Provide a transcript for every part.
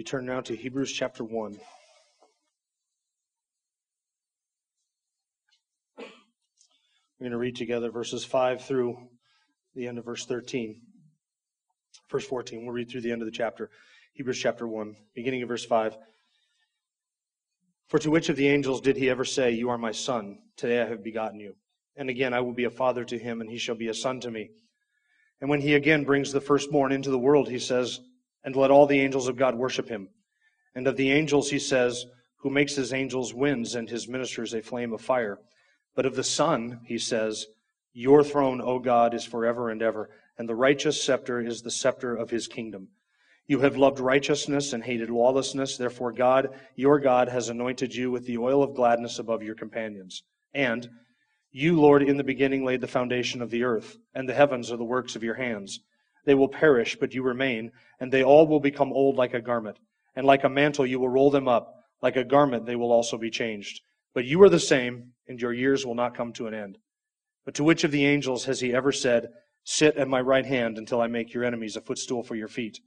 You turn now to Hebrews chapter 1. We're going to read together verses 5 through the end of verse 13. Verse 14. We'll read through the end of the chapter. Hebrews chapter 1, beginning of verse 5. For to which of the angels did he ever say, You are my son, today I have begotten you? And again, I will be a father to him, and he shall be a son to me. And when he again brings the firstborn into the world, he says, and let all the angels of God worship him. And of the angels he says, who makes his angels winds and his ministers a flame of fire. But of the Son he says, Your throne, O God, is forever and ever, and the righteous scepter is the scepter of his kingdom. You have loved righteousness and hated lawlessness. Therefore, God, your God, has anointed you with the oil of gladness above your companions. And you, Lord, in the beginning laid the foundation of the earth, and the heavens are the works of your hands. They will perish, but you remain, and they all will become old like a garment. And like a mantle you will roll them up. Like a garment they will also be changed. But you are the same, and your years will not come to an end. But to which of the angels has he ever said, Sit at my right hand until I make your enemies a footstool for your feet?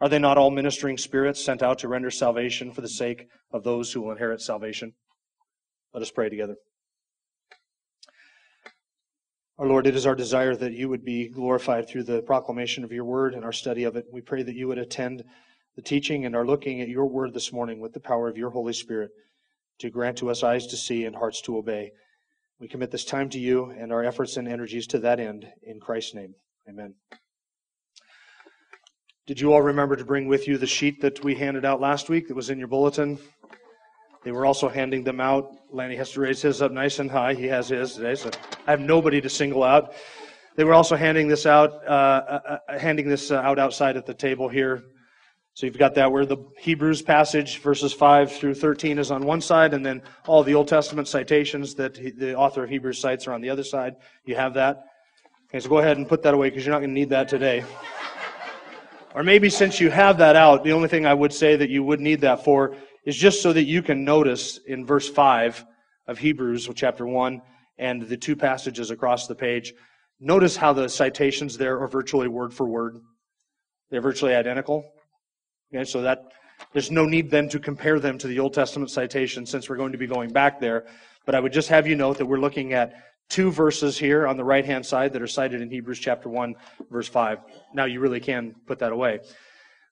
Are they not all ministering spirits sent out to render salvation for the sake of those who will inherit salvation? Let us pray together. Our Lord, it is our desire that you would be glorified through the proclamation of your word and our study of it. We pray that you would attend the teaching and are looking at your word this morning with the power of your Holy Spirit to grant to us eyes to see and hearts to obey. We commit this time to you and our efforts and energies to that end. In Christ's name, amen. Did you all remember to bring with you the sheet that we handed out last week that was in your bulletin? They were also handing them out. Lanny has to raise his up nice and high. He has his today, so I have nobody to single out. They were also handing this out, uh, uh, uh handing this uh, out outside at the table here. So you've got that where the Hebrews passage, verses 5 through 13, is on one side, and then all the Old Testament citations that he, the author of Hebrews cites are on the other side. You have that. Okay, so go ahead and put that away because you're not going to need that today. or maybe since you have that out, the only thing I would say that you would need that for is just so that you can notice in verse 5 of Hebrews, chapter 1, and the two passages across the page, notice how the citations there are virtually word for word. They're virtually identical. Okay, so that there's no need then to compare them to the Old Testament citation since we're going to be going back there. But I would just have you note that we're looking at two verses here on the right hand side that are cited in Hebrews chapter 1, verse 5. Now you really can put that away.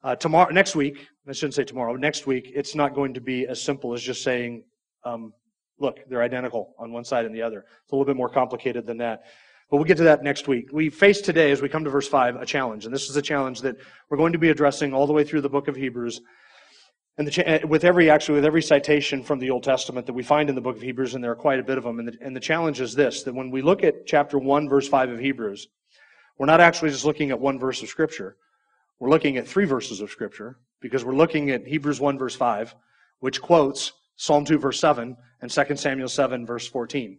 Uh, tomorrow, next week, I shouldn't say tomorrow, next week, it's not going to be as simple as just saying, um, look, they're identical on one side and the other. It's a little bit more complicated than that. But we'll get to that next week. We face today, as we come to verse 5, a challenge. And this is a challenge that we're going to be addressing all the way through the book of Hebrews. And the, uh, with every, actually, with every citation from the Old Testament that we find in the book of Hebrews, and there are quite a bit of them. And the, and the challenge is this, that when we look at chapter 1, verse 5 of Hebrews, we're not actually just looking at one verse of Scripture. We're looking at three verses of Scripture because we're looking at Hebrews 1, verse 5, which quotes Psalm 2, verse 7, and 2 Samuel 7, verse 14.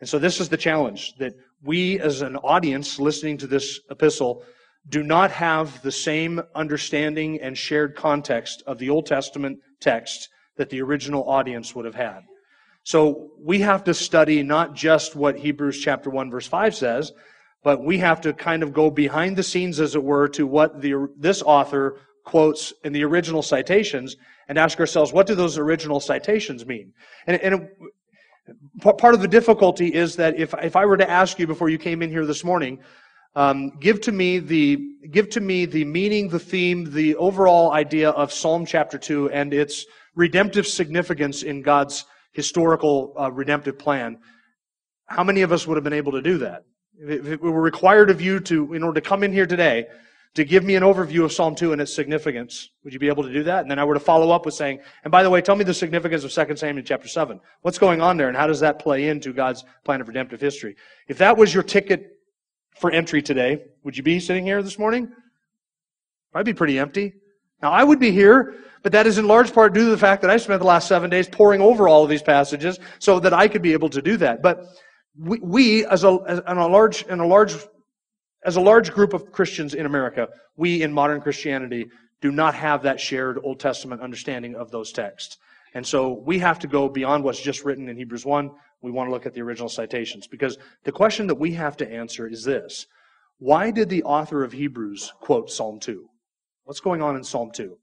And so this is the challenge that we, as an audience listening to this epistle, do not have the same understanding and shared context of the Old Testament text that the original audience would have had. So we have to study not just what Hebrews chapter 1 verse 5 says, but we have to kind of go behind the scenes, as it were, to what the, this author quotes in the original citations and ask ourselves, what do those original citations mean? And, and it, part of the difficulty is that if, if I were to ask you before you came in here this morning, um, give to me the give to me the meaning, the theme, the overall idea of Psalm chapter two and its redemptive significance in God's historical uh, redemptive plan. How many of us would have been able to do that? If it were required of you to, in order to come in here today, to give me an overview of Psalm 2 and its significance, would you be able to do that? And then I were to follow up with saying, and by the way, tell me the significance of 2 Samuel chapter 7. What's going on there and how does that play into God's plan of redemptive history? If that was your ticket for entry today, would you be sitting here this morning? Probably be pretty empty. Now, I would be here, but that is in large part due to the fact that I spent the last seven days poring over all of these passages so that I could be able to do that. But we, we as, a, as a large, in a large, as a large group of Christians in America, we in modern Christianity do not have that shared Old Testament understanding of those texts. And so we have to go beyond what's just written in Hebrews 1. We want to look at the original citations because the question that we have to answer is this. Why did the author of Hebrews quote Psalm 2? What's going on in Psalm 2?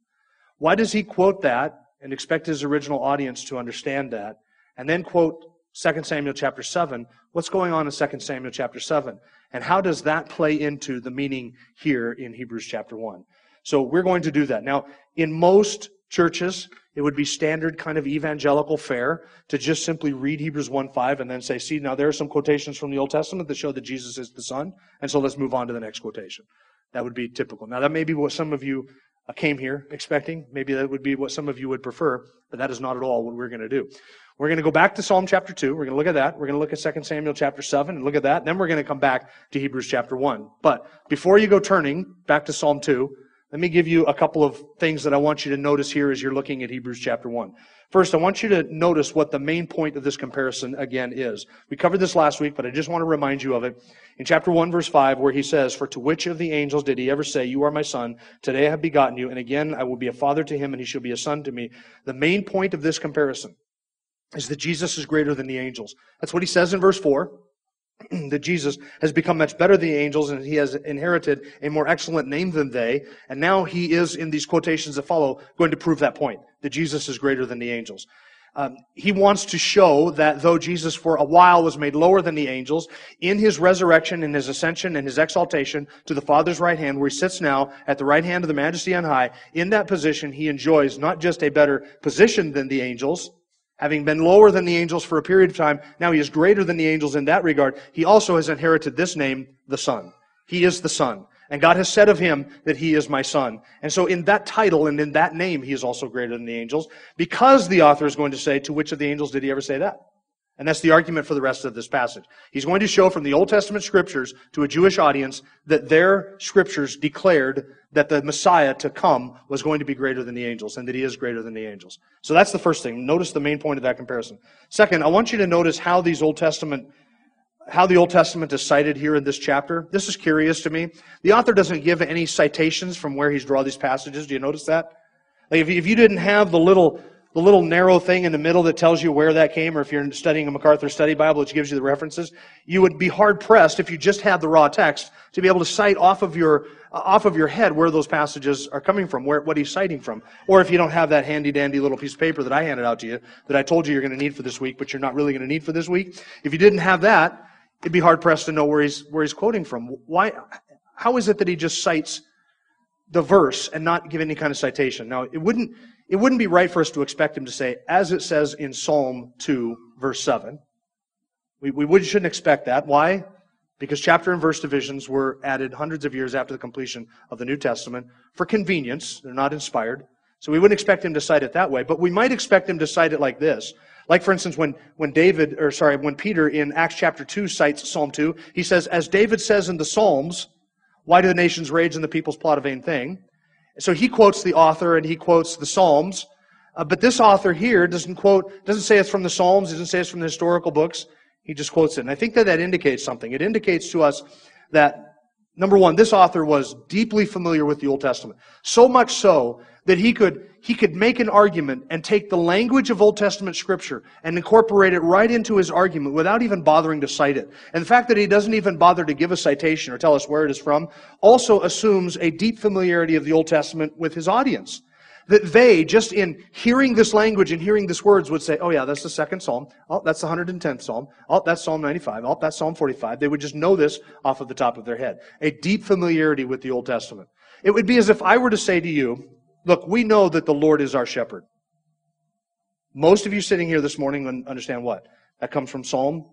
Why does he quote that and expect his original audience to understand that and then quote 2 Samuel chapter 7? What's going on in 2 Samuel chapter 7? And how does that play into the meaning here in Hebrews chapter 1? So we're going to do that. Now, in most churches, it would be standard kind of evangelical fare to just simply read Hebrews 1 5 and then say, see, now there are some quotations from the Old Testament that show that Jesus is the Son, and so let's move on to the next quotation. That would be typical. Now, that may be what some of you came here expecting. Maybe that would be what some of you would prefer, but that is not at all what we're going to do. We're going to go back to Psalm chapter 2. We're going to look at that. We're going to look at 2 Samuel chapter 7 and look at that. Then we're going to come back to Hebrews chapter 1. But before you go turning back to Psalm 2, let me give you a couple of things that I want you to notice here as you're looking at Hebrews chapter 1. First, I want you to notice what the main point of this comparison again is. We covered this last week, but I just want to remind you of it. In chapter 1, verse 5, where he says, For to which of the angels did he ever say, You are my son, today I have begotten you, and again I will be a father to him, and he shall be a son to me? The main point of this comparison is that Jesus is greater than the angels. That's what he says in verse 4. that Jesus has become much better than the angels and he has inherited a more excellent name than they. And now he is, in these quotations that follow, going to prove that point, that Jesus is greater than the angels. Um, he wants to show that though Jesus for a while was made lower than the angels, in his resurrection in his ascension and his exaltation to the Father's right hand, where he sits now at the right hand of the majesty on high, in that position he enjoys not just a better position than the angels, Having been lower than the angels for a period of time, now he is greater than the angels in that regard. He also has inherited this name, the Son. He is the Son. And God has said of him that he is my son. And so in that title and in that name, he is also greater than the angels because the author is going to say, to which of the angels did he ever say that? And that's the argument for the rest of this passage. He's going to show from the Old Testament scriptures to a Jewish audience that their scriptures declared that the Messiah to come was going to be greater than the angels and that he is greater than the angels. So that's the first thing. Notice the main point of that comparison. Second, I want you to notice how these Old Testament how the Old Testament is cited here in this chapter. This is curious to me. The author doesn't give any citations from where he's drawn these passages. Do you notice that? Like if you didn't have the little the little narrow thing in the middle that tells you where that came, or if you're studying a MacArthur Study Bible, which gives you the references, you would be hard pressed if you just had the raw text to be able to cite off of your uh, off of your head where those passages are coming from, where what he's citing from. Or if you don't have that handy dandy little piece of paper that I handed out to you that I told you you're going to need for this week, but you're not really going to need for this week, if you didn't have that, it'd be hard pressed to know where he's where he's quoting from. Why? How is it that he just cites the verse and not give any kind of citation? Now, it wouldn't it wouldn't be right for us to expect him to say, as it says in Psalm 2, verse 7. We, we shouldn't expect that. Why? Because chapter and verse divisions were added hundreds of years after the completion of the New Testament for convenience. They're not inspired. So we wouldn't expect him to cite it that way, but we might expect him to cite it like this. Like, for instance, when, when David, or sorry, when Peter in Acts chapter 2 cites Psalm 2, he says, As David says in the Psalms, why do the nations rage and the peoples plot a vain thing? So he quotes the author and he quotes the Psalms. Uh, but this author here doesn't quote, doesn't say it's from the Psalms, doesn't say it's from the historical books. He just quotes it. And I think that that indicates something. It indicates to us that, number one, this author was deeply familiar with the Old Testament. So much so that he could, he could make an argument and take the language of Old Testament scripture and incorporate it right into his argument without even bothering to cite it. And the fact that he doesn't even bother to give a citation or tell us where it is from also assumes a deep familiarity of the Old Testament with his audience. That they, just in hearing this language and hearing these words, would say, oh yeah, that's the second psalm. Oh, that's the 110th psalm. Oh, that's Psalm 95. Oh, that's Psalm 45. They would just know this off of the top of their head. A deep familiarity with the Old Testament. It would be as if I were to say to you, Look, we know that the Lord is our shepherd. Most of you sitting here this morning understand what? That comes from Psalm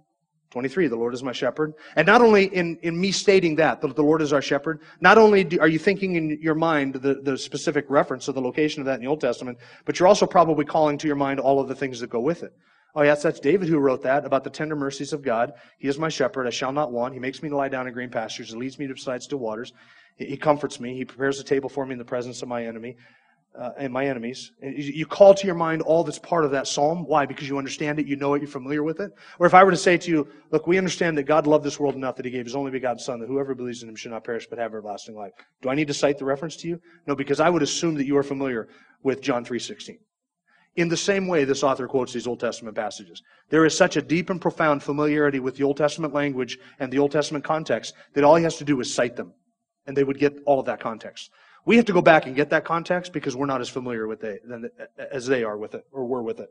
23. The Lord is my shepherd. And not only in, in me stating that, that the Lord is our shepherd, not only do, are you thinking in your mind the, the specific reference of the location of that in the Old Testament, but you're also probably calling to your mind all of the things that go with it. Oh, yes, that's David who wrote that about the tender mercies of God. He is my shepherd. I shall not want. He makes me to lie down in green pastures. He leads me to beside still waters. He comforts me. He prepares a table for me in the presence of my enemy. Uh, and my enemies. You call to your mind all that's part of that psalm. Why? Because you understand it, you know it, you're familiar with it. Or if I were to say to you, look, we understand that God loved this world enough that he gave his only begotten Son, that whoever believes in him should not perish but have everlasting life. Do I need to cite the reference to you? No, because I would assume that you are familiar with John 3.16. In the same way, this author quotes these Old Testament passages. There is such a deep and profound familiarity with the Old Testament language and the Old Testament context that all he has to do is cite them. And they would get all of that context. We have to go back and get that context because we're not as familiar with it as they are with it or were with it.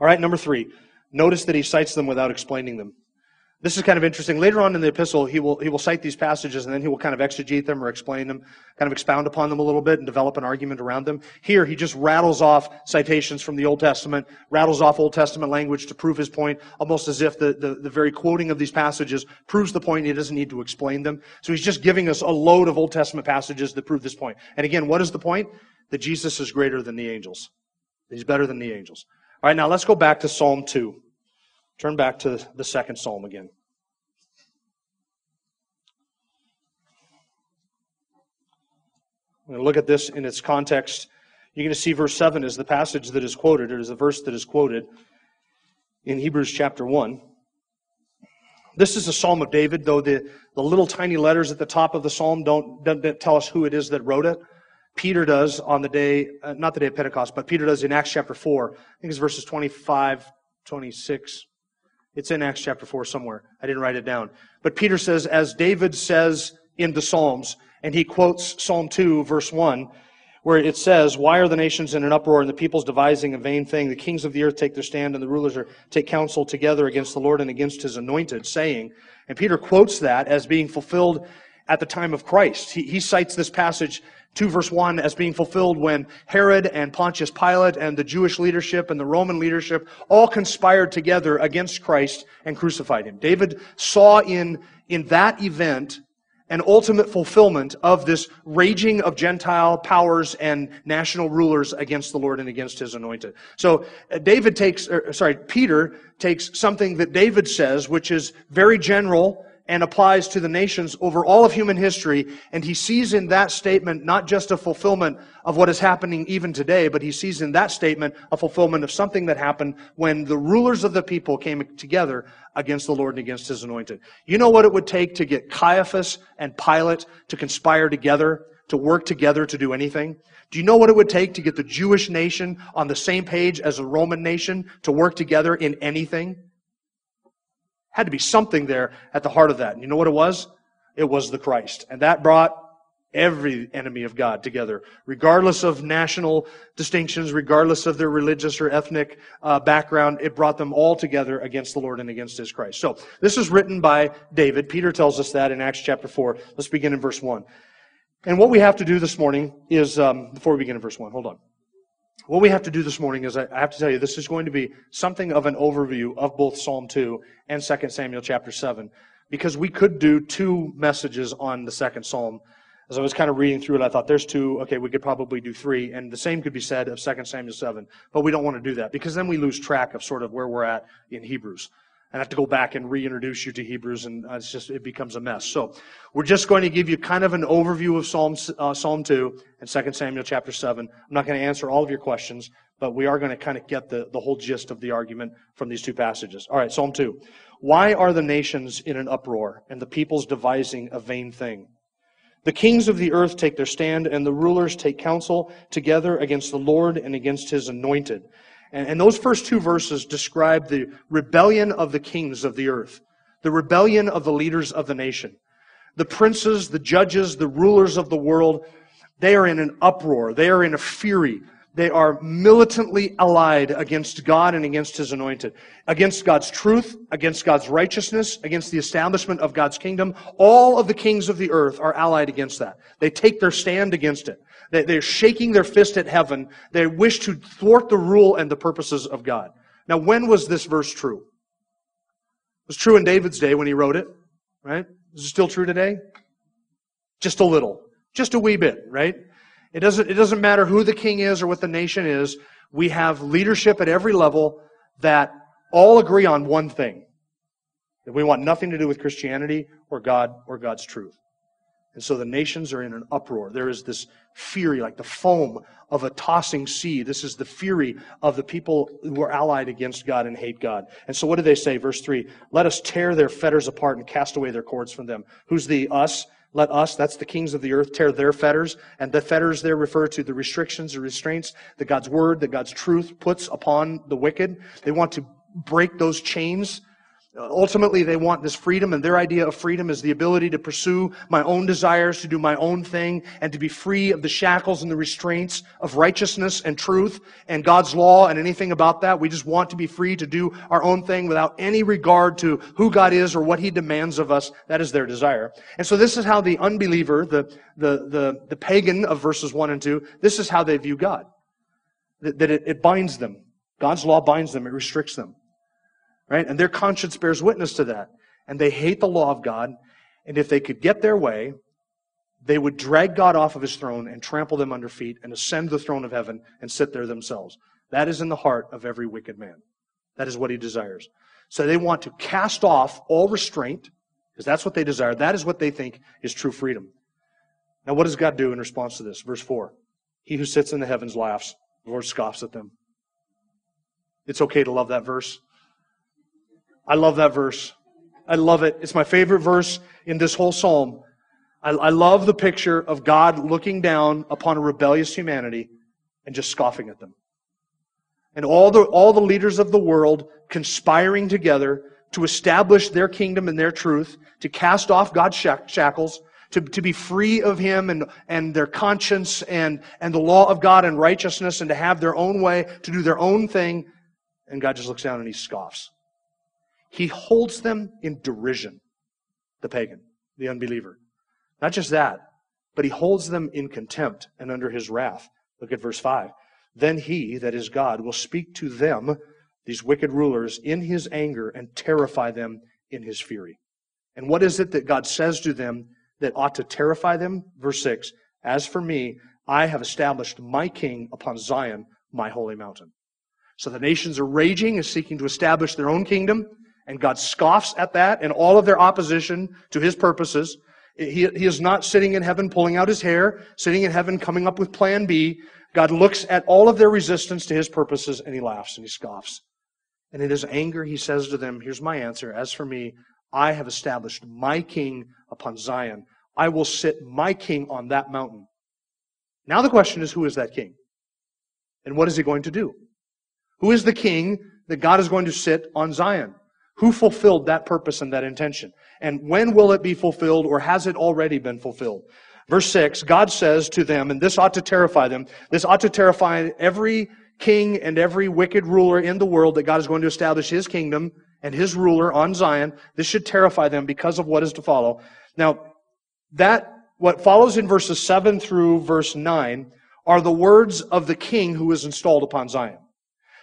All right, number three. Notice that he cites them without explaining them. This is kind of interesting. Later on in the epistle, he will, he will cite these passages and then he will kind of exegete them or explain them, kind of expound upon them a little bit and develop an argument around them. Here, he just rattles off citations from the Old Testament, rattles off Old Testament language to prove his point, almost as if the, the, the very quoting of these passages proves the point. He doesn't need to explain them. So he's just giving us a load of Old Testament passages that prove this point. And again, what is the point? That Jesus is greater than the angels. He's better than the angels. All right, now let's go back to Psalm 2. Turn back to the second psalm again. I'm going to look at this in its context. You're going to see verse 7 is the passage that is quoted, or is the verse that is quoted in Hebrews chapter 1. This is a psalm of David, though the, the little tiny letters at the top of the psalm don't, don't tell us who it is that wrote it. Peter does on the day, uh, not the day of Pentecost, but Peter does in Acts chapter 4. I think it's verses 25, 26. It's in Acts chapter 4 somewhere. I didn't write it down. But Peter says, as David says in the Psalms, and he quotes Psalm 2, verse 1, where it says, Why are the nations in an uproar and the peoples devising a vain thing? The kings of the earth take their stand and the rulers are, take counsel together against the Lord and against his anointed, saying, and Peter quotes that as being fulfilled at the time of Christ. He, he cites this passage 2 verse 1 as being fulfilled when Herod and Pontius Pilate and the Jewish leadership and the Roman leadership all conspired together against Christ and crucified him. David saw in, in that event an ultimate fulfillment of this raging of Gentile powers and national rulers against the Lord and against his anointed. So uh, David takes, or, sorry, Peter takes something that David says, which is very general and applies to the nations over all of human history. And he sees in that statement not just a fulfillment of what is happening even today, but he sees in that statement a fulfillment of something that happened when the rulers of the people came together against the Lord and against his anointed. You know what it would take to get Caiaphas and Pilate to conspire together, to work together to do anything? Do you know what it would take to get the Jewish nation on the same page as a Roman nation to work together in anything? Had to be something there at the heart of that. And you know what it was? It was the Christ. And that brought every enemy of God together, regardless of national distinctions, regardless of their religious or ethnic uh, background. It brought them all together against the Lord and against His Christ. So this is written by David. Peter tells us that in Acts chapter four. Let's begin in verse one. And what we have to do this morning is um, before we begin in verse one. Hold on. What we have to do this morning is I have to tell you, this is going to be something of an overview of both Psalm 2 and 2 Samuel chapter 7, because we could do two messages on the second Psalm. As I was kind of reading through it, I thought there's two, okay, we could probably do three, and the same could be said of 2 Samuel 7, but we don't want to do that, because then we lose track of sort of where we're at in Hebrews and have to go back and reintroduce you to Hebrews, and it's just it becomes a mess. So we're just going to give you kind of an overview of Psalm uh, Psalm two and 2 Samuel chapter seven. I'm not going to answer all of your questions, but we are going to kind of get the, the whole gist of the argument from these two passages. All right, Psalm two. Why are the nations in an uproar and the peoples devising a vain thing? The kings of the earth take their stand, and the rulers take counsel together against the Lord and against his anointed. And, and those first two verses describe the rebellion of the kings of the earth, the rebellion of the leaders of the nation. The princes, the judges, the rulers of the world, they are in an uproar. They are in a fury. They are militantly allied against God and against His anointed, against God's truth, against God's righteousness, against the establishment of God's kingdom. All of the kings of the earth are allied against that. They take their stand against it. They're shaking their fist at heaven. They wish to thwart the rule and the purposes of God. Now, when was this verse true? It was true in David's day when he wrote it, right? Is it still true today? Just a little. Just a wee bit, right? It doesn't, it doesn't matter who the king is or what the nation is. We have leadership at every level that all agree on one thing. That we want nothing to do with Christianity or God or God's truth. And so the nations are in an uproar. There is this fury, like the foam of a tossing sea. This is the fury of the people who are allied against God and hate God. And so what do they say? Verse 3 Let us tear their fetters apart and cast away their cords from them. Who's the us? Let us, that's the kings of the earth, tear their fetters. And the fetters there refer to the restrictions or restraints that God's word, that God's truth puts upon the wicked. They want to break those chains Uh, ultimately, they want this freedom, and their idea of freedom is the ability to pursue my own desires, to do my own thing, and to be free of the shackles and the restraints of righteousness and truth and God's law and anything about that. We just want to be free to do our own thing without any regard to who God is or what He demands of us. That is their desire. And so this is how the unbeliever, the, the, the, the pagan of verses 1 and 2, this is how they view God. That, that it, it binds them. God's law binds them, it restricts them. Right? And their conscience bears witness to that. And they hate the law of God. And if they could get their way, they would drag God off of his throne and trample them under feet and ascend the throne of heaven and sit there themselves. That is in the heart of every wicked man. That is what he desires. So they want to cast off all restraint, because that's what they desire. That is what they think is true freedom. Now, what does God do in response to this? Verse 4 He who sits in the heavens laughs, the Lord scoffs at them. It's okay to love that verse. I love that verse. I love it. It's my favorite verse in this whole psalm. I, I love the picture of God looking down upon a rebellious humanity and just scoffing at them. And all the, all the leaders of the world conspiring together to establish their kingdom and their truth, to cast off God's shackles, to, to be free of Him and, and their conscience and, and the law of God and righteousness and to have their own way, to do their own thing. And God just looks down and He scoffs. He holds them in derision, the pagan, the unbeliever. Not just that, but he holds them in contempt and under his wrath. Look at verse 5. Then he, that is God, will speak to them, these wicked rulers, in his anger and terrify them in his fury. And what is it that God says to them that ought to terrify them? Verse 6 As for me, I have established my king upon Zion, my holy mountain. So the nations are raging and seeking to establish their own kingdom. And God scoffs at that and all of their opposition to his purposes. He, he is not sitting in heaven pulling out his hair, sitting in heaven coming up with plan B. God looks at all of their resistance to his purposes and he laughs and he scoffs. And in his anger, he says to them, Here's my answer. As for me, I have established my king upon Zion. I will sit my king on that mountain. Now the question is, who is that king? And what is he going to do? Who is the king that God is going to sit on Zion? Who fulfilled that purpose and that intention? And when will it be fulfilled or has it already been fulfilled? Verse 6, God says to them, and this ought to terrify them, this ought to terrify every king and every wicked ruler in the world that God is going to establish his kingdom and his ruler on Zion. This should terrify them because of what is to follow. Now, that, what follows in verses 7 through verse 9 are the words of the king who is installed upon Zion.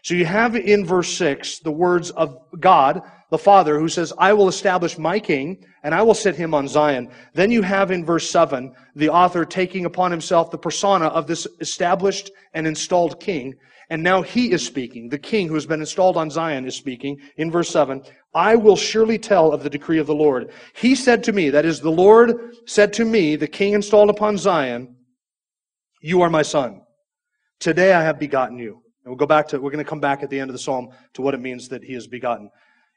So you have in verse 6 the words of God, the Father, who says, I will establish my king and I will set him on Zion. Then you have in verse 7 the author taking upon himself the persona of this established and installed king. And now he is speaking. The king who has been installed on Zion is speaking in verse 7. I will surely tell of the decree of the Lord. He said to me, that is, the Lord said to me, the king installed upon Zion, You are my son. Today I have begotten you. And we'll go back to, we're going to come back at the end of the psalm to what it means that he is begotten.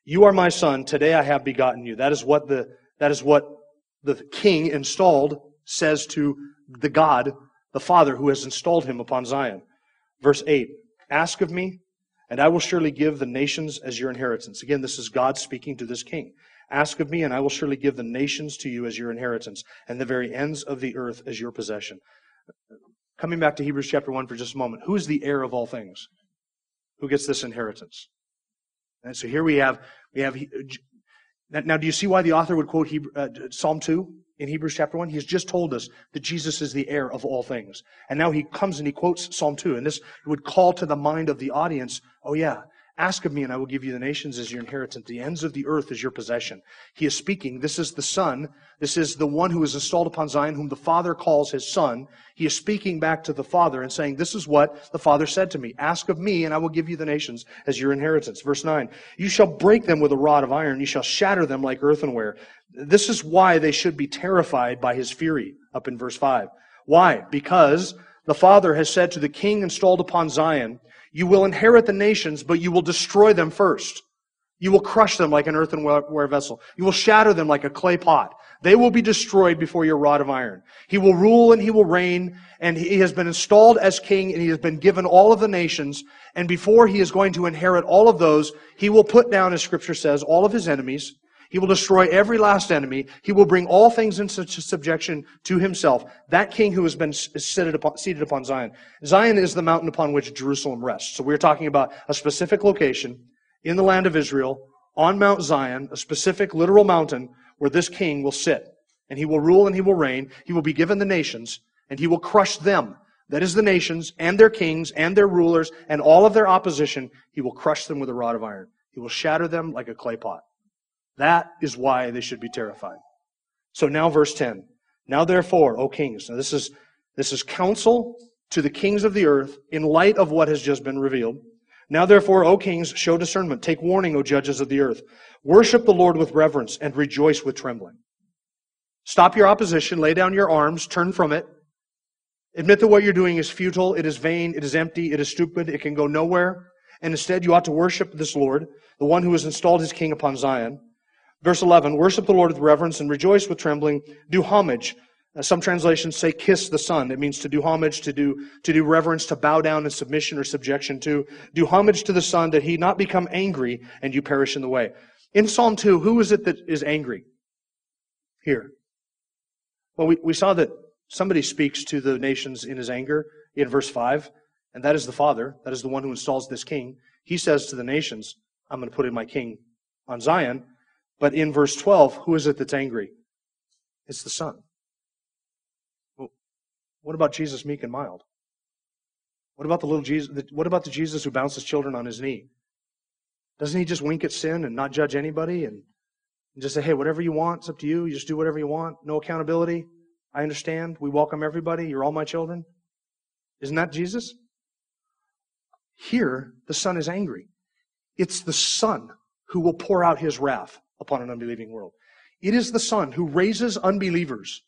You are my son. Today I have begotten you. That is what the, that is what the king installed says to the God, the Father who has installed him upon Zion. Verse 8. Ask of me, and I will surely give the nations as your inheritance. Again, this is God speaking to this king. Ask of me, and I will surely give the nations to you as your inheritance, and the very ends of the earth as your possession. Coming back to Hebrews chapter 1 for just a moment. Who is the heir of all things? Who gets this inheritance? And so here we have, we have, now do you see why the author would quote Hebrew, uh, Psalm 2 in Hebrews chapter 1? He's just told us that Jesus is the heir of all things. And now he comes and he quotes Psalm 2. And this would call to the mind of the audience, oh yeah, Ask of me, and I will give you the nations as your inheritance, the ends of the earth as your possession. He is speaking. This is the Son. This is the one who is installed upon Zion, whom the Father calls his Son. He is speaking back to the Father and saying, This is what the Father said to me. Ask of me, and I will give you the nations as your inheritance. Verse 9 You shall break them with a rod of iron, you shall shatter them like earthenware. This is why they should be terrified by his fury, up in verse 5. Why? Because the Father has said to the king installed upon Zion, you will inherit the nations, but you will destroy them first. You will crush them like an earthenware vessel. You will shatter them like a clay pot. They will be destroyed before your rod of iron. He will rule and he will reign, and he has been installed as king, and he has been given all of the nations. And before he is going to inherit all of those, he will put down, as scripture says, all of his enemies. He will destroy every last enemy. He will bring all things into subjection to himself. That king who has been seated upon, seated upon Zion. Zion is the mountain upon which Jerusalem rests. So we're talking about a specific location in the land of Israel on Mount Zion, a specific literal mountain where this king will sit. And he will rule and he will reign. He will be given the nations and he will crush them. That is the nations and their kings and their rulers and all of their opposition. He will crush them with a rod of iron. He will shatter them like a clay pot. That is why they should be terrified. So now verse 10. Now therefore, O kings. Now this is, this is counsel to the kings of the earth in light of what has just been revealed. Now therefore, O kings, show discernment. Take warning, O judges of the earth. Worship the Lord with reverence and rejoice with trembling. Stop your opposition, lay down your arms, turn from it. Admit that what you're doing is futile, it is vain, it is empty, it is stupid, it can go nowhere. And instead, you ought to worship this Lord, the one who has installed his king upon Zion. Verse 11, worship the Lord with reverence and rejoice with trembling. Do homage. Uh, some translations say kiss the Son. It means to do homage, to do, to do reverence, to bow down in submission or subjection to. Do homage to the Son that he not become angry and you perish in the way. In Psalm 2, who is it that is angry? Here. Well, we, we saw that somebody speaks to the nations in his anger in verse 5, and that is the Father. That is the one who installs this king. He says to the nations, I'm going to put in my king on Zion. But in verse 12, who is it that's angry? It's the Son. Well, what about Jesus, meek and mild? What about the little Jesus? What about the Jesus who bounces children on his knee? Doesn't he just wink at sin and not judge anybody and just say, hey, whatever you want, it's up to you. You just do whatever you want. No accountability. I understand. We welcome everybody. You're all my children. Isn't that Jesus? Here, the Son is angry. It's the Son who will pour out his wrath upon an unbelieving world. It is the Son who raises unbelievers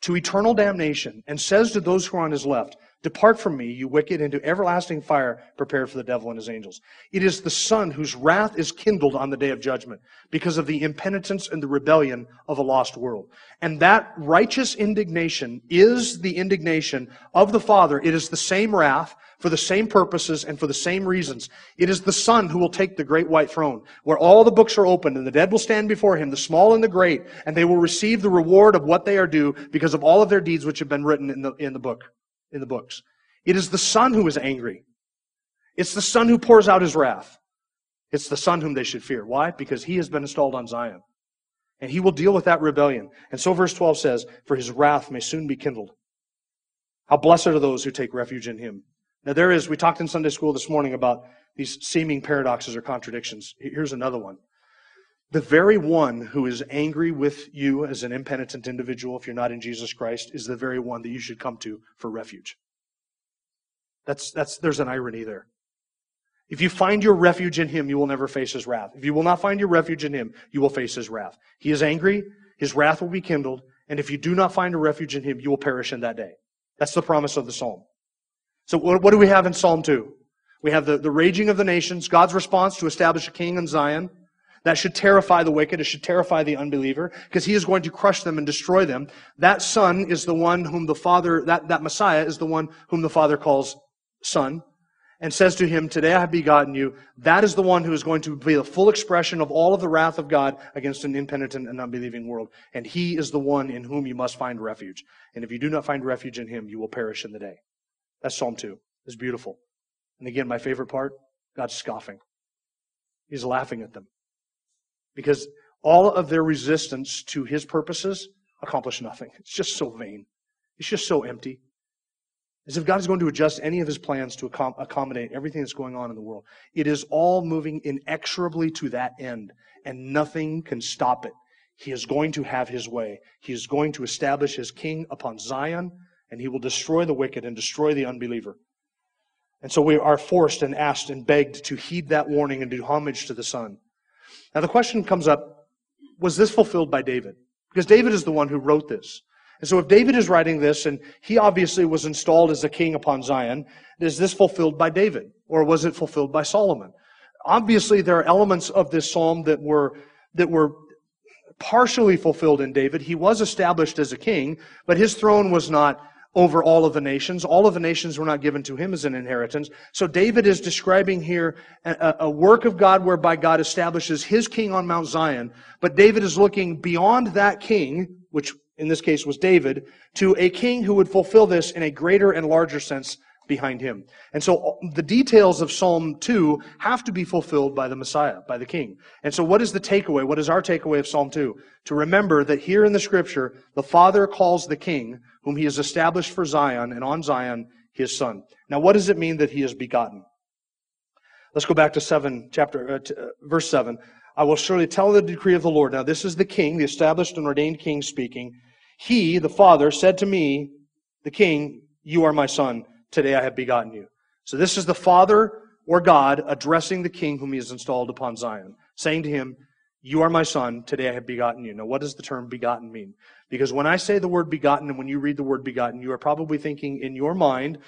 to eternal damnation and says to those who are on his left, Depart from me, you wicked, into everlasting fire prepared for the devil and his angels. It is the Son whose wrath is kindled on the day of judgment because of the impenitence and the rebellion of a lost world. And that righteous indignation is the indignation of the Father. It is the same wrath for the same purposes and for the same reasons. It is the Son who will take the great white throne, where all the books are opened, and the dead will stand before him, the small and the great, and they will receive the reward of what they are due because of all of their deeds which have been written in the, in the book, in the books. It is the Son who is angry. It's the Son who pours out his wrath. It's the Son whom they should fear. Why? Because he has been installed on Zion. And he will deal with that rebellion. And so verse 12 says, For his wrath may soon be kindled. How blessed are those who take refuge in him. Now, there is, we talked in Sunday school this morning about these seeming paradoxes or contradictions. Here's another one. The very one who is angry with you as an impenitent individual, if you're not in Jesus Christ, is the very one that you should come to for refuge. That's, that's, there's an irony there. If you find your refuge in him, you will never face his wrath. If you will not find your refuge in him, you will face his wrath. He is angry, his wrath will be kindled, and if you do not find a refuge in him, you will perish in that day. That's the promise of the psalm. So what, do we have in Psalm 2? We have the, the raging of the nations, God's response to establish a king in Zion. That should terrify the wicked. It should terrify the unbeliever because he is going to crush them and destroy them. That son is the one whom the father, that, that Messiah is the one whom the father calls son and says to him, Today I have begotten you. That is the one who is going to be the full expression of all of the wrath of God against an impenitent and unbelieving world. And he is the one in whom you must find refuge. And if you do not find refuge in him, you will perish in the day. That's Psalm 2. It's beautiful. And again, my favorite part God's scoffing. He's laughing at them. Because all of their resistance to his purposes accomplish nothing. It's just so vain. It's just so empty. as if God is going to adjust any of his plans to accommodate everything that's going on in the world. It is all moving inexorably to that end, and nothing can stop it. He is going to have his way. He is going to establish his king upon Zion, and he will destroy the wicked and destroy the unbeliever. And so we are forced and asked and begged to heed that warning and do homage to the Son. Now the question comes up, was this fulfilled by David? Because David is the one who wrote this. And so if David is writing this, and he obviously was installed as a king upon Zion, is this fulfilled by David? Or was it fulfilled by Solomon? Obviously, there are elements of this psalm that were, that were partially fulfilled in David. He was established as a king, but his throne was not over all of the nations. All of the nations were not given to him as an inheritance. So David is describing here a, a, work of God whereby God establishes his king on Mount Zion. But David is looking beyond that king, which in this case was David, to a king who would fulfill this in a greater and larger sense behind him. And so the details of Psalm 2 have to be fulfilled by the Messiah, by the King. And so what is the takeaway? What is our takeaway of Psalm 2? To remember that here in the scripture, the Father calls the King, whom he has established for Zion, and on Zion, his Son. Now what does it mean that he is begotten? Let's go back to 7, chapter, uh, to, uh, verse 7. I will surely tell the decree of the Lord. Now this is the King, the established and ordained King speaking. He, the Father, said to me, the King, You are my Son. Today I have begotten you. So this is the Father or God addressing the King whom he has installed upon Zion, saying to him, You are my Son. Today I have begotten you. Now, what does the term begotten mean? Because when I say the word begotten and when you read the word begotten, you are probably thinking in your mind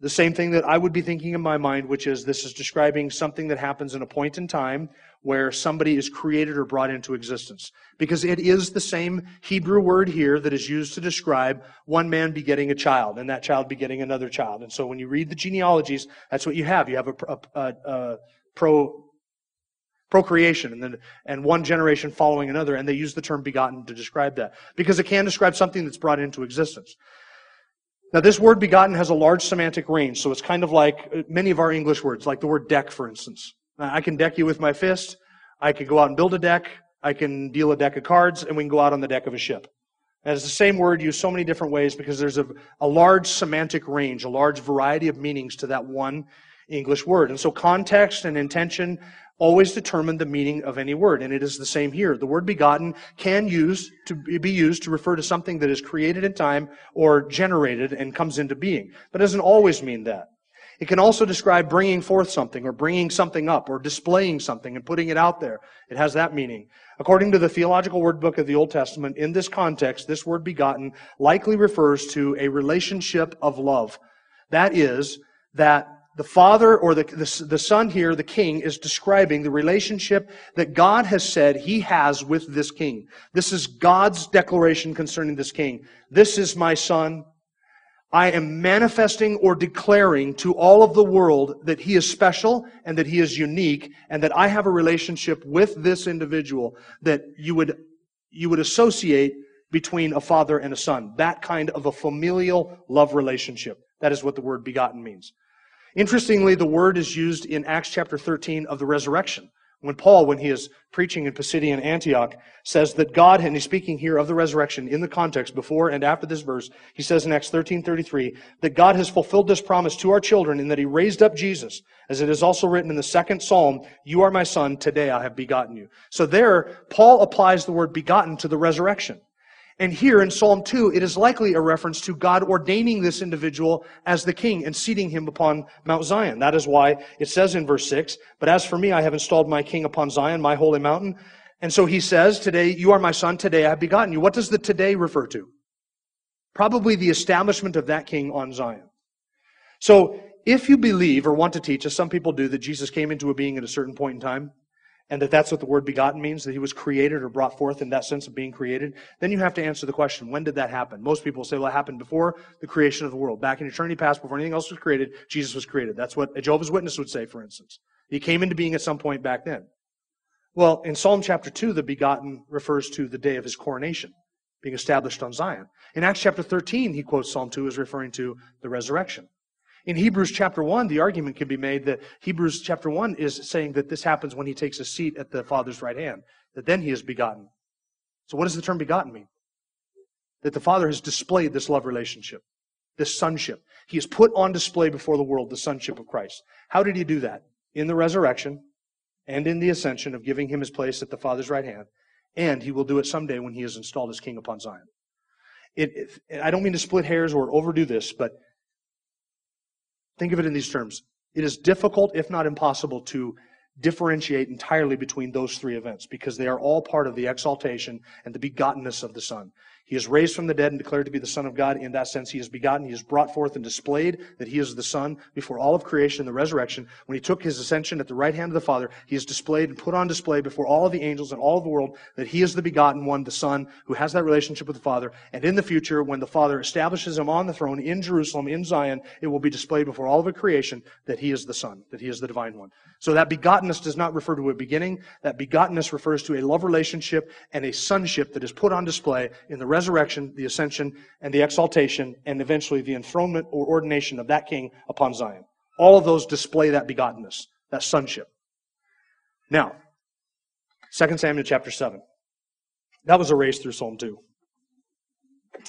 the same thing that I would be thinking in my mind, which is this is describing something that happens in a point in time where somebody is created or brought into existence. Because it is the same Hebrew word here that is used to describe one man begetting a child and that child begetting another child. And so when you read the genealogies, that's what you have. You have a, a, a, a pro, procreation and then and one generation following another and they use the term begotten to describe that because it can describe something that's brought into existence now, this word begotten has a large semantic range, so it's kind of like uh, many of our English words, like the word deck, for instance. I can deck you with my fist. I could go out and build a deck. I can deal a deck of cards, and we can go out on the deck of a ship. And it's the same word used so many different ways because there's a, a large semantic range, a large variety of meanings to that one English word. And so context and intention always determine the meaning of any word. And it is the same here. The word begotten can use to be used to refer to something that is created in time or generated and comes into being. But it doesn't always mean that. It can also describe bringing forth something or bringing something up or displaying something and putting it out there. It has that meaning. According to the Theological Word Book of the Old Testament, in this context, this word begotten likely refers to a relationship of love. That is, that the father or the, the, the, son here, the king, is describing the relationship that God has said he has with this king. This is God's declaration concerning this king. This is my son. I am manifesting or declaring to all of the world that he is special and that he is unique and that I have a relationship with this individual that you would, you would associate between a father and a son. That kind of a familial love relationship. That is what the word begotten means. Interestingly, the word is used in Acts chapter 13 of the resurrection. When Paul, when he is preaching in Pisidian Antioch, says that God, and he's speaking here of the resurrection in the context before and after this verse, he says in Acts 13:33 that God has fulfilled this promise to our children in that he raised up Jesus, as it is also written in the second psalm, "You are my son; today I have begotten you." So there, Paul applies the word begotten to the resurrection. And here in Psalm 2, it is likely a reference to God ordaining this individual as the king and seating him upon Mount Zion. That is why it says in verse 6, But as for me, I have installed my king upon Zion, my holy mountain. And so he says, Today, you are my son, today I have begotten you. What does the today refer to? Probably the establishment of that king on Zion. So, if you believe or want to teach, as some people do, that Jesus came into a being at a certain point in time, and that that's what the word begotten means, that he was created or brought forth in that sense of being created, then you have to answer the question, when did that happen? Most people say, well, it happened before the creation of the world. Back in eternity past, before anything else was created, Jesus was created. That's what a Jehovah's Witness would say, for instance. He came into being at some point back then. Well, in Psalm chapter 2, the begotten refers to the day of his coronation, being established on Zion. In Acts chapter 13, he quotes Psalm 2 as referring to the resurrection. In Hebrews chapter 1, the argument can be made that Hebrews chapter 1 is saying that this happens when he takes a seat at the Father's right hand, that then he is begotten. So what does the term begotten mean? That the Father has displayed this love relationship, this sonship. He has put on display before the world the sonship of Christ. How did he do that? In the resurrection and in the ascension of giving him his place at the Father's right hand. And he will do it someday when he is installed as king upon Zion. It, it, I don't mean to split hairs or overdo this, but think of it in these terms. It is difficult, if not impossible, to differentiate entirely between those three events because they are all part of the exaltation and the begottenness of the Son. He is raised from the dead and declared to be the Son of God. In that sense, he is begotten. He is brought forth and displayed that he is the Son before all of creation, in the resurrection. When he took his ascension at the right hand of the Father, he is displayed and put on display before all of the angels and all of the world that he is the begotten one, the Son, who has that relationship with the Father. And in the future, when the Father establishes him on the throne in Jerusalem, in Zion, it will be displayed before all of creation that he is the Son, that he is the divine one. So that begottenness does not refer to a beginning. That begottenness refers to a love relationship and a sonship that is put on display in the resurrection, the ascension, and the exaltation, and eventually the enthronement or ordination of that king upon Zion. All of those display that begottenness, that sonship. Now, 2 Samuel chapter 7. That was a race through Psalm 2.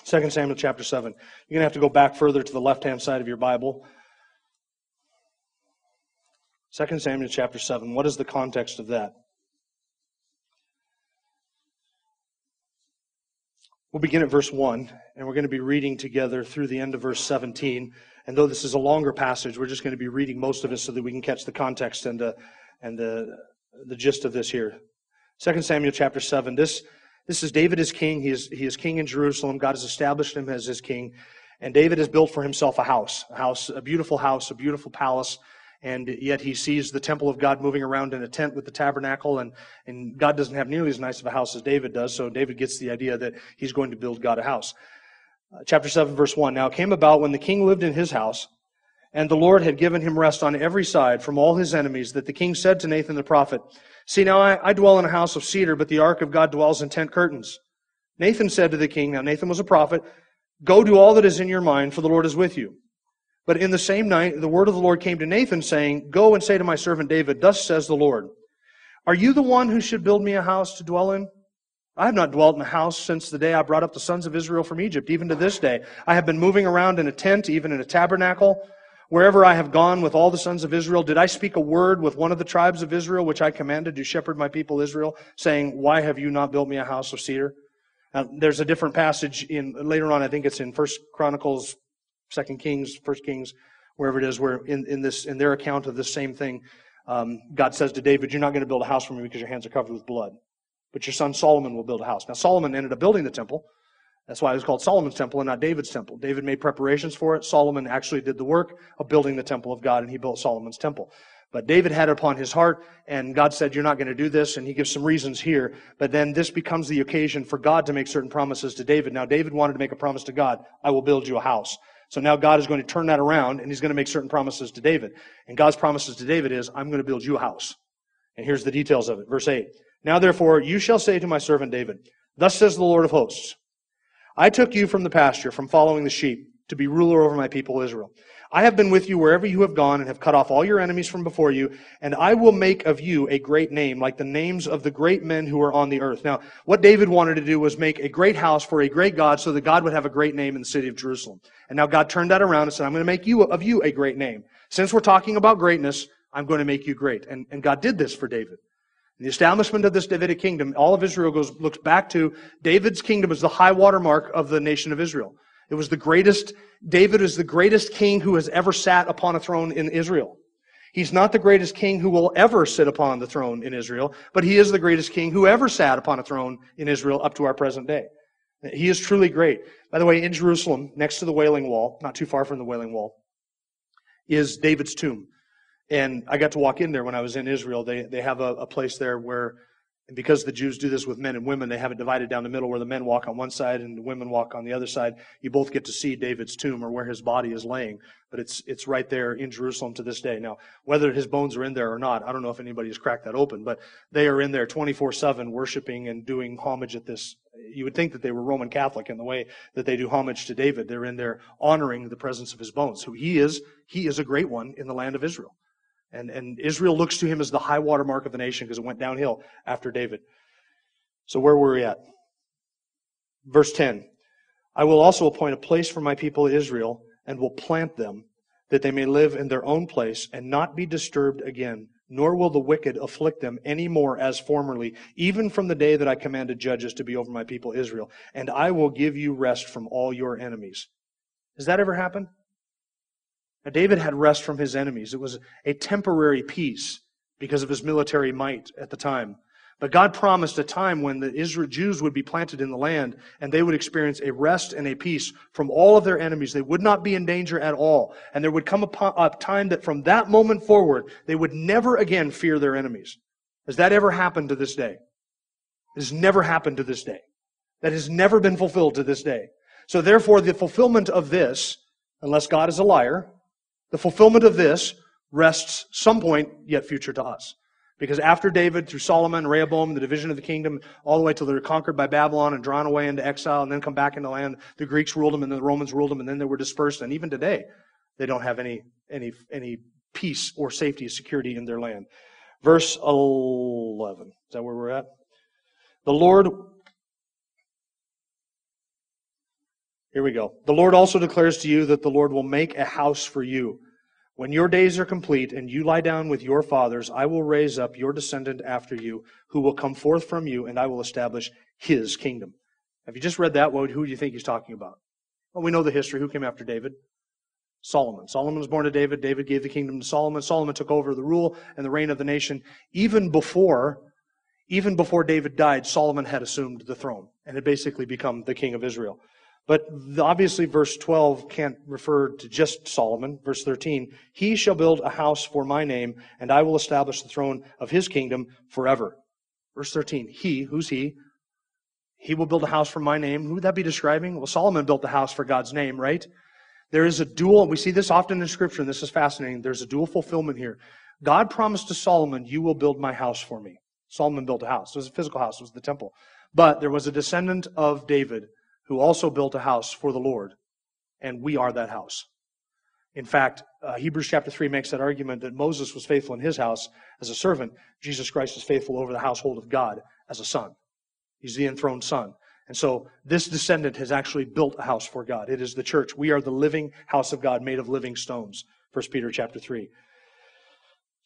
2 Samuel chapter 7. You're going to have to go back further to the left hand side of your Bible 2 Samuel chapter 7. What is the context of that? We'll begin at verse 1, and we're going to be reading together through the end of verse 17. And though this is a longer passage, we're just going to be reading most of it so that we can catch the context and, uh, and the, the gist of this here. 2 Samuel chapter 7. This, this is David as king. He is, he is king in Jerusalem. God has established him as his king. And David has built for himself a house, a house, a beautiful house, a beautiful palace and yet he sees the temple of God moving around in a tent with the tabernacle, and, and God doesn't have nearly as nice of a house as David does, so David gets the idea that he's going to build God a house. Uh, chapter 7, verse 1. Now it came about when the king lived in his house, and the Lord had given him rest on every side from all his enemies, that the king said to Nathan the prophet, See, now I, I dwell in a house of cedar, but the ark of God dwells in tent curtains. Nathan said to the king, now Nathan was a prophet, Go do all that is in your mind, for the Lord is with you. But in the same night, the word of the Lord came to Nathan, saying, Go and say to my servant David, Thus says the Lord, Are you the one who should build me a house to dwell in? I have not dwelt in a house since the day I brought up the sons of Israel from Egypt, even to this day. I have been moving around in a tent, even in a tabernacle. Wherever I have gone with all the sons of Israel, did I speak a word with one of the tribes of Israel, which I commanded to shepherd my people Israel, saying, Why have you not built me a house of cedar? There's a different passage in later on. I think it's in First Chronicles Second Kings, First Kings, wherever it is, where in, in this in their account of this same thing, um, God says to David, "You're not going to build a house for me because your hands are covered with blood, but your son Solomon will build a house." Now Solomon ended up building the temple. That's why it was called Solomon's temple and not David's temple. David made preparations for it. Solomon actually did the work of building the temple of God, and he built Solomon's temple. But David had it upon his heart, and God said, You're not going to do this, and he gives some reasons here. But then this becomes the occasion for God to make certain promises to David. Now, David wanted to make a promise to God I will build you a house. So now God is going to turn that around and he's going to make certain promises to David. And God's promises to David is, I'm going to build you a house. And here's the details of it. Verse 8. Now therefore, you shall say to my servant David, Thus says the Lord of hosts, I took you from the pasture, from following the sheep, to be ruler over my people Israel. I have been with you wherever you have gone and have cut off all your enemies from before you, and I will make of you a great name, like the names of the great men who are on the earth. Now, what David wanted to do was make a great house for a great God so that God would have a great name in the city of Jerusalem. And now God turned that around and said, I'm going to make you of you a great name. Since we're talking about greatness, I'm going to make you great. And, and God did this for David. The establishment of this Davidic kingdom, all of Israel goes, looks back to David's kingdom as the high water mark of the nation of Israel. It was the greatest, David is the greatest king who has ever sat upon a throne in Israel. He's not the greatest king who will ever sit upon the throne in Israel, but he is the greatest king who ever sat upon a throne in Israel up to our present day. He is truly great. By the way, in Jerusalem, next to the Wailing Wall, not too far from the Wailing Wall, is David's tomb. And I got to walk in there when I was in Israel. They, they have a, a place there where and because the Jews do this with men and women, they have it divided down the middle where the men walk on one side and the women walk on the other side. You both get to see David's tomb or where his body is laying. But it's, it's right there in Jerusalem to this day. Now, whether his bones are in there or not, I don't know if anybody has cracked that open, but they are in there 24-7 worshiping and doing homage at this. You would think that they were Roman Catholic in the way that they do homage to David. They're in there honoring the presence of his bones. Who he is, he is a great one in the land of Israel. And, and Israel looks to him as the high water mark of the nation because it went downhill after David. So where were we at? Verse 10. I will also appoint a place for my people Israel and will plant them, that they may live in their own place and not be disturbed again, nor will the wicked afflict them any more as formerly, even from the day that I commanded judges to be over my people Israel. And I will give you rest from all your enemies. Has that ever happened? Now, David had rest from his enemies. It was a temporary peace because of his military might at the time. But God promised a time when the Israel Jews would be planted in the land and they would experience a rest and a peace from all of their enemies. They would not be in danger at all. And there would come a time that from that moment forward, they would never again fear their enemies. Has that ever happened to this day? It has never happened to this day. That has never been fulfilled to this day. So therefore, the fulfillment of this, unless God is a liar, the fulfillment of this rests some point yet future to us. Because after David, through Solomon, Rehoboam, the division of the kingdom, all the way till they were conquered by Babylon and drawn away into exile and then come back into land, the Greeks ruled them and the Romans ruled them and then they were dispersed. And even today, they don't have any, any, any peace or safety or security in their land. Verse 11. Is that where we're at? The Lord, here we go. The Lord also declares to you that the Lord will make a house for you when your days are complete and you lie down with your fathers, I will raise up your descendant after you, who will come forth from you, and I will establish his kingdom. Have you just read that? What, who do you think he's talking about? Well, we know the history. Who came after David? Solomon. Solomon was born to David. David gave the kingdom to Solomon. Solomon took over the rule and the reign of the nation. Even before, even before David died, Solomon had assumed the throne and had basically become the king of Israel. But obviously, verse 12 can't refer to just Solomon. Verse 13, He shall build a house for my name, and I will establish the throne of his kingdom forever. Verse 13, He, who's he? He will build a house for my name. Who would that be describing? Well, Solomon built the house for God's name, right? There is a dual, we see this often in Scripture, and this is fascinating. There's a dual fulfillment here. God promised to Solomon, You will build my house for me. Solomon built a house. It was a physical house, it was the temple. But there was a descendant of David who also built a house for the Lord, and we are that house. In fact, uh, Hebrews chapter 3 makes that argument that Moses was faithful in his house as a servant. Jesus Christ is faithful over the household of God as a son. He's the enthroned son. And so this descendant has actually built a house for God. It is the church. We are the living house of God made of living stones. 1 Peter chapter 3.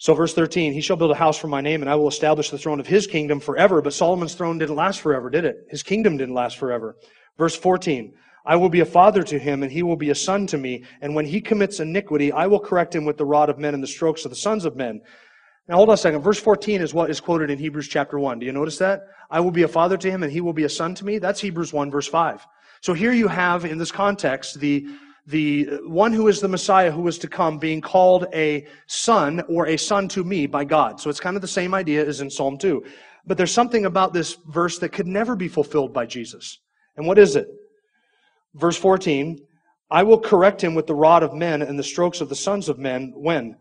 So verse 13, he shall build a house for my name and I will establish the throne of his kingdom forever. But Solomon's throne didn't last forever, did it? His kingdom didn't last forever. Verse 14, I will be a father to him, and he will be a son to me. And when he commits iniquity, I will correct him with the rod of men and the strokes of the sons of men. Now hold on a second. Verse 14 is what is quoted in Hebrews chapter 1. Do you notice that? I will be a father to him, and he will be a son to me. That's Hebrews 1, verse 5. So here you have, in this context, the the one who is the Messiah who is to come being called a son or a son to me by God. So it's kind of the same idea as in Psalm 2. But there's something about this verse that could never be fulfilled by Jesus. And what is it? Verse 14 I will correct him with the rod of men and the strokes of the sons of men when?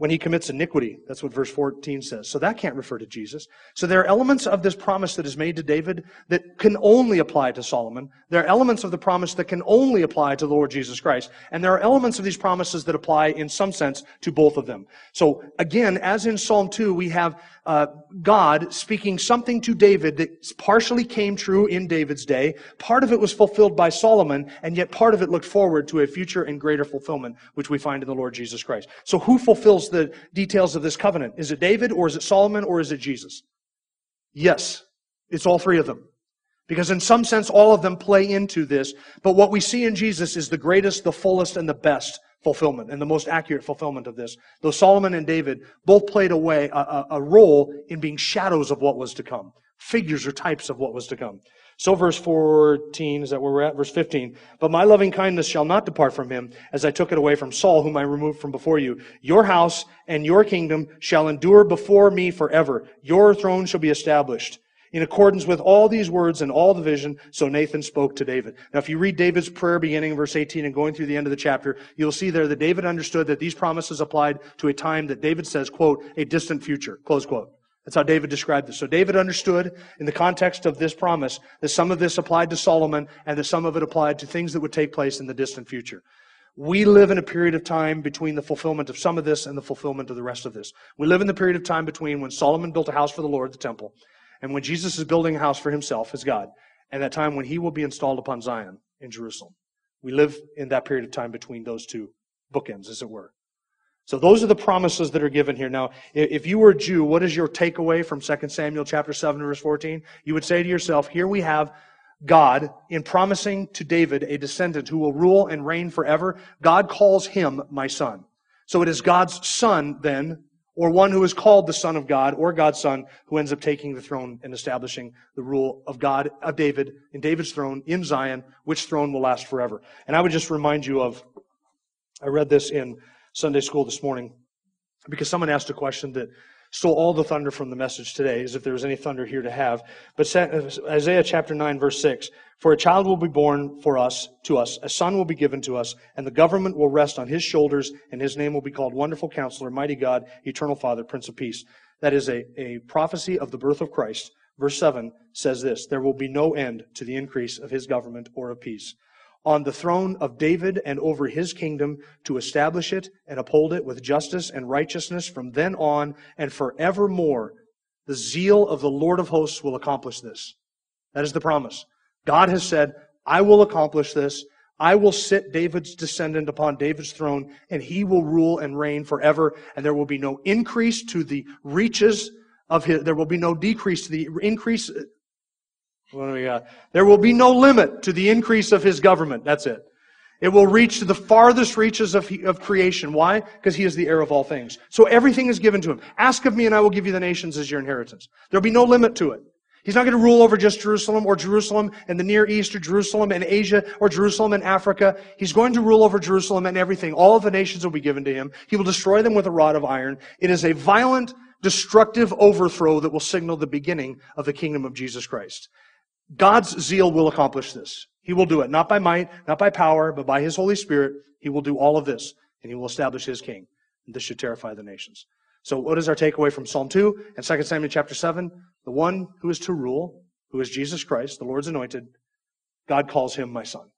When he commits iniquity. That's what verse 14 says. So that can't refer to Jesus. So there are elements of this promise that is made to David that can only apply to Solomon. There are elements of the promise that can only apply to the Lord Jesus Christ. And there are elements of these promises that apply in some sense to both of them. So again, as in Psalm 2, we have uh, God speaking something to David that partially came true in David's day. Part of it was fulfilled by Solomon, and yet part of it looked forward to a future and greater fulfillment, which we find in the Lord Jesus Christ. So who fulfills the details of this covenant? Is it David, or is it Solomon, or is it Jesus? Yes, it's all three of them. Because in some sense, all of them play into this. But what we see in Jesus is the greatest, the fullest, and the best fulfillment and the most accurate fulfillment of this. Though Solomon and David both played a way, a, a, role in being shadows of what was to come, figures or types of what was to come. So verse 14, is that where we're at? Verse 15. But my loving kindness shall not depart from him, as I took it away from Saul, whom I removed from before you. Your house and your kingdom shall endure before me forever. Your throne shall be established in accordance with all these words and all the vision, so Nathan spoke to David. Now, if you read David's prayer beginning in verse 18 and going through the end of the chapter, you'll see there that David understood that these promises applied to a time that David says, quote, a distant future, close quote. That's how David described this. So David understood in the context of this promise that some of this applied to Solomon and that some of it applied to things that would take place in the distant future. We live in a period of time between the fulfillment of some of this and the fulfillment of the rest of this. We live in the period of time between when Solomon built a house for the Lord, the temple, and when Jesus is building a house for himself as God, and that time when he will be installed upon Zion in Jerusalem. We live in that period of time between those two bookends, as it were. So those are the promises that are given here. Now, if you were a Jew, what is your takeaway from 2 Samuel chapter 7 verse 14? You would say to yourself, here we have God in promising to David a descendant who will rule and reign forever. God calls him my son. So it is God's son then, or one who is called the son of God, or God's son, who ends up taking the throne and establishing the rule of God, of David, in David's throne in Zion, which throne will last forever. And I would just remind you of, I read this in Sunday school this morning because someone asked a question that stole all the thunder from the message today, as if there was any thunder here to have. But uh, Isaiah chapter 9, verse 6 For a child will be born for us, to us, a son will be given to us, and the government will rest on his shoulders, and his name will be called Wonderful Counselor, Mighty God, Eternal Father, Prince of Peace. That is a, a prophecy of the birth of Christ. Verse 7 says this There will be no end to the increase of his government or of peace on the throne of David and over his kingdom to establish it and uphold it with justice and righteousness from then on and forevermore. The zeal of the Lord of hosts will accomplish this. That is the promise. God has said, I will accomplish this. I will sit David's descendant upon David's throne, and he will rule and reign forever, and there will be no increase to the reaches of his, there will be no decrease to the increase what do we got? There will be no limit to the increase of his government. That's it. It will reach to the farthest reaches of, of creation. Why? Because he is the heir of all things. So everything is given to him. Ask of me and I will give you the nations as your inheritance. There'll be no limit to it. He's not going to rule over just Jerusalem or Jerusalem and the Near East or Jerusalem and Asia or Jerusalem and Africa. He's going to rule over Jerusalem and everything. All of the nations will be given to him. He will destroy them with a rod of iron. It is a violent, destructive overthrow that will signal the beginning of the kingdom of Jesus Christ. God's zeal will accomplish this. He will do it, not by might, not by power, but by His Holy Spirit. He will do all of this, and He will establish His king. This should terrify the nations. So what is our takeaway from Psalm 2 and 2 Samuel chapter 7? The one who is to rule, who is Jesus Christ, the Lord's anointed, God calls him my son.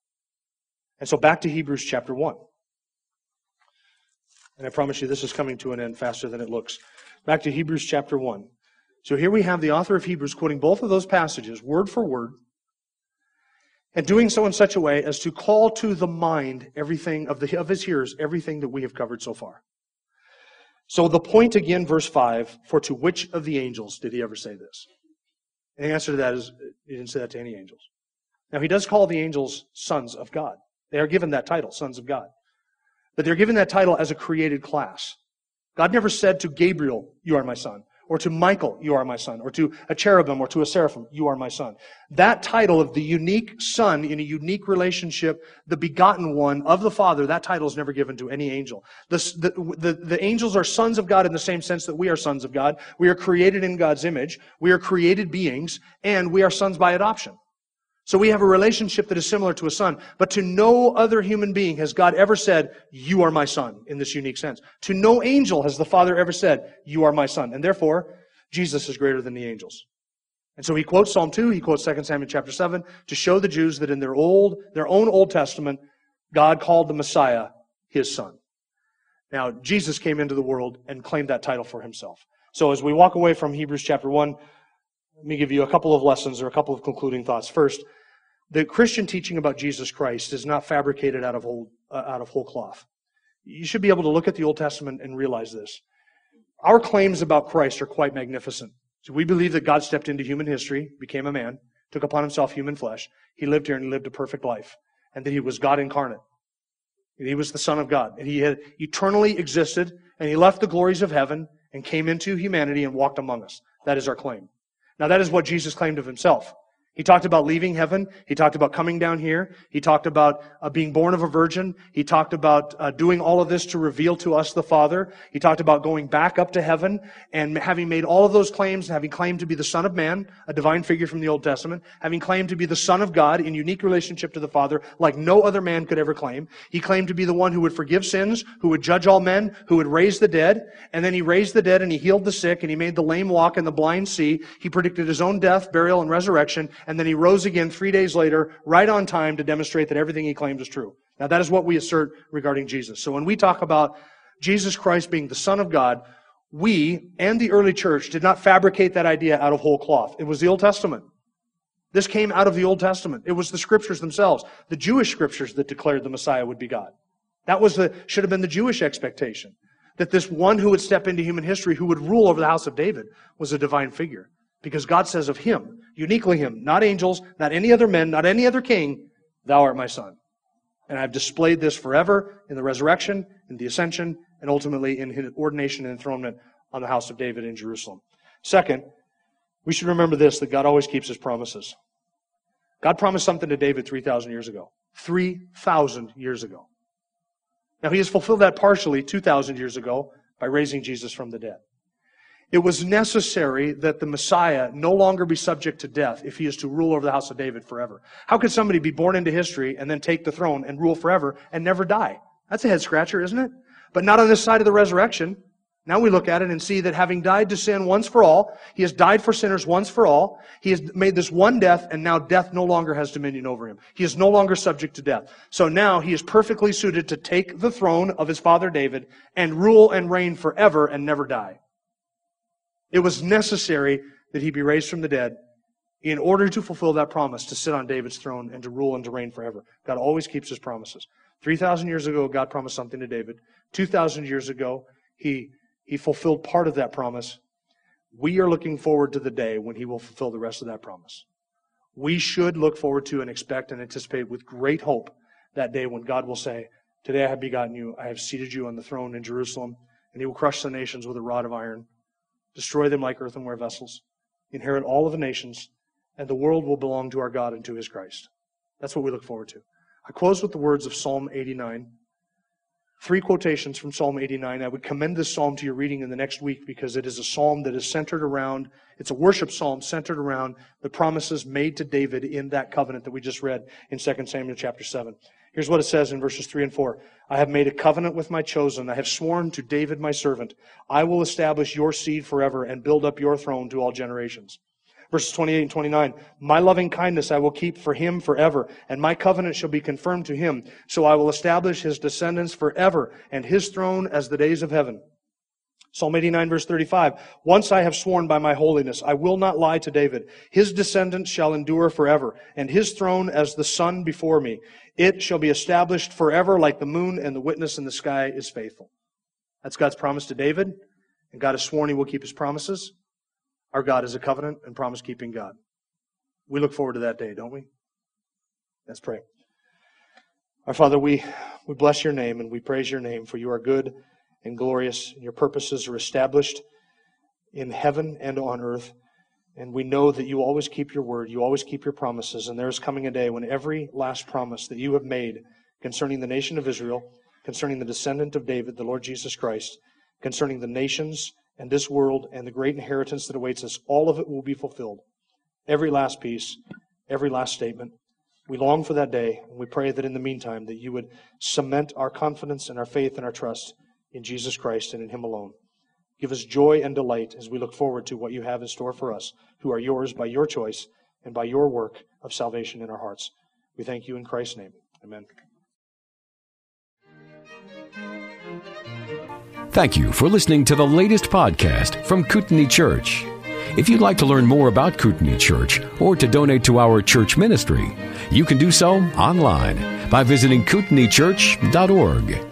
And so back to Hebrews chapter 1. And I promise you this is coming to an end faster than it looks. Back to Hebrews chapter 1. So here we have the author of Hebrews quoting both of those passages, word for word, and doing so in such a way as to call to the mind everything of, the, of his hearers, everything that we have covered so far. So the point again, verse 5, for to which of the angels did he ever say this? And the answer to that is he didn't say that to any angels. Now he does call the angels sons of God. They are given that title, sons of God. But they're given that title as a created class. God never said to Gabriel, You are my son or to Michael, you are my son, or to a cherubim, or to a seraphim, you are my son. That title of the unique son in a unique relationship, the begotten one of the Father, that title is never given to any angel. The, the, the, the angels are sons of God in the same sense that we are sons of God. We are created in God's image. We are created beings, and we are sons by adoption. So we have a relationship that is similar to a son. But to no other human being has God ever said, You are my son, in this unique sense. To no angel has the Father ever said, You are my son. And therefore, Jesus is greater than the angels. And so he quotes Psalm 2, he quotes 2 Samuel chapter 7 to show the Jews that in their old, their own Old Testament, God called the Messiah his son. Now, Jesus came into the world and claimed that title for himself. So as we walk away from Hebrews chapter 1, let me give you a couple of lessons or a couple of concluding thoughts. First, the Christian teaching about Jesus Christ is not fabricated out of whole, uh, out of whole cloth. You should be able to look at the Old Testament and realize this. Our claims about Christ are quite magnificent. So we believe that God stepped into human history, became a man, took upon himself human flesh. He lived here and he lived a perfect life. And that he was God incarnate. And he was the Son of God. And he had eternally existed and he left the glories of heaven and came into humanity and walked among us. That is our claim. Now, that is what Jesus claimed of himself. He talked about leaving heaven. He talked about coming down here. He talked about uh, being born of a virgin. He talked about uh, doing all of this to reveal to us the Father. He talked about going back up to heaven and having made all of those claims, having claimed to be the Son of Man, a divine figure from the Old Testament, having claimed to be the Son of God in unique relationship to the Father, like no other man could ever claim. He claimed to be the one who would forgive sins, who would judge all men, who would raise the dead. And then he raised the dead and he healed the sick and he made the lame walk and the blind see. He predicted his own death, burial, and resurrection and then he rose again three days later, right on time to demonstrate that everything he claimed is true. Now that is what we assert regarding Jesus. So when we talk about Jesus Christ being the Son of God, we and the early church did not fabricate that idea out of whole cloth. It was the Old Testament. This came out of the Old Testament. It was the scriptures themselves, the Jewish scriptures that declared the Messiah would be God. That was the, should have been the Jewish expectation. That this one who would step into human history, who would rule over the house of David, was a divine figure. Because God says of him, uniquely him, not angels, not any other men, not any other king, thou art my son. And I've displayed this forever in the resurrection, in the ascension, and ultimately in his ordination and enthronement on the house of David in Jerusalem. Second, we should remember this that God always keeps his promises. God promised something to David 3,000 years ago. 3,000 years ago. Now, he has fulfilled that partially 2,000 years ago by raising Jesus from the dead. It was necessary that the Messiah no longer be subject to death if he is to rule over the house of David forever. How could somebody be born into history and then take the throne and rule forever and never die? That's a head scratcher, isn't it? But not on this side of the resurrection. Now we look at it and see that having died to sin once for all, he has died for sinners once for all. He has made this one death, and now death no longer has dominion over him. He is no longer subject to death. So now he is perfectly suited to take the throne of his father David and rule and reign forever and never die. It was necessary that he be raised from the dead in order to fulfill that promise to sit on David's throne and to rule and to reign forever. God always keeps his promises. 3,000 years ago, God promised something to David. 2,000 years ago, he he fulfilled part of that promise. We are looking forward to the day when He will fulfill the rest of that promise. We should look forward to and expect and anticipate with great hope that day when God will say, Today I have begotten you, I have seated you on the throne in Jerusalem, and He will crush the nations with a rod of iron, destroy them like earthenware vessels, inherit all of the nations, and the world will belong to our God and to His Christ. That's what we look forward to. I close with the words of Psalm 89 three quotations from Psalm 89. I would commend this psalm to your reading in the next week because it is a psalm that is centered around, it's a worship psalm centered around the promises made to David in that covenant that we just read in 2 Samuel chapter 7. Here's what it says in verses 3 and 4. I have made a covenant with my chosen. I have sworn to David my servant. I will establish your seed forever and build up your throne to all generations. Verses 28 and 29. My loving kindness I will keep for him forever, and my covenant shall be confirmed to him. So I will establish his descendants forever, and his throne as the days of heaven. Psalm 89 verse 35. Once I have sworn by my holiness, I will not lie to David. His descendants shall endure forever, and his throne as the sun before me. It shall be established forever like the moon, and the witness in the sky is faithful. That's God's promise to David, and God has sworn he will keep his promises. Our God is a covenant and promise keeping God. We look forward to that day, don't we? Let's pray. Our Father, we, we bless your name and we praise your name, for you are good and glorious, your purposes are established in heaven and on earth. And we know that you always keep your word, you always keep your promises, and there is coming a day when every last promise that you have made concerning the nation of Israel, concerning the descendant of David, the Lord Jesus Christ, concerning the nations and this world and the great inheritance that awaits us, all of it will be fulfilled. Every last piece, every last statement. We long for that day, and we pray that in the meantime that you would cement our confidence and our faith and our trust in Jesus Christ and in Him alone. Give us joy and delight as we look forward to what you have in store for us, who are yours by your choice and by your work of salvation in our hearts. We thank you in Christ's name. Amen. Thank you for listening to the latest podcast from Kootenai Church. If you'd like to learn more about Kootenai Church or to donate to our church ministry, you can do so online by visiting kootenaichurch.org.